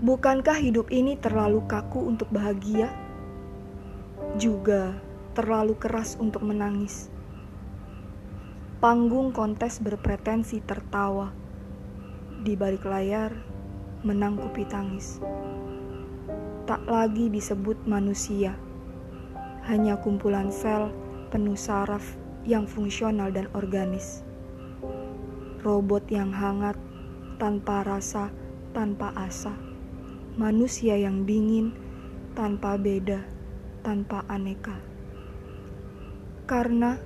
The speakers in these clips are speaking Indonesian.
Bukankah hidup ini terlalu kaku untuk bahagia? Juga terlalu keras untuk menangis. Panggung kontes berpretensi tertawa. Di balik layar, menang kupi tangis. Tak lagi disebut manusia, hanya kumpulan sel penuh saraf yang fungsional dan organis. Robot yang hangat, tanpa rasa, tanpa asa manusia yang dingin, tanpa beda, tanpa aneka. Karena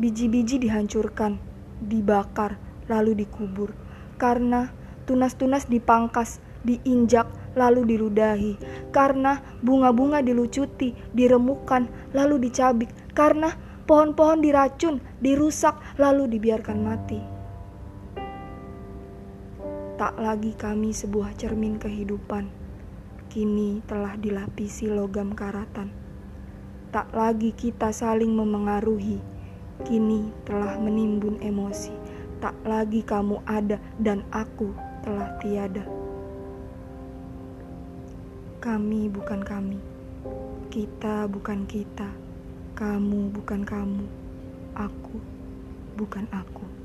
biji-biji dihancurkan, dibakar, lalu dikubur. Karena tunas-tunas dipangkas, diinjak, lalu diludahi. Karena bunga-bunga dilucuti, diremukan, lalu dicabik. Karena pohon-pohon diracun, dirusak, lalu dibiarkan mati. Tak lagi kami sebuah cermin kehidupan, kini telah dilapisi logam karatan. Tak lagi kita saling memengaruhi, kini telah menimbun emosi. Tak lagi kamu ada dan aku telah tiada. Kami bukan kami, kita bukan kita, kamu bukan kamu, aku bukan aku.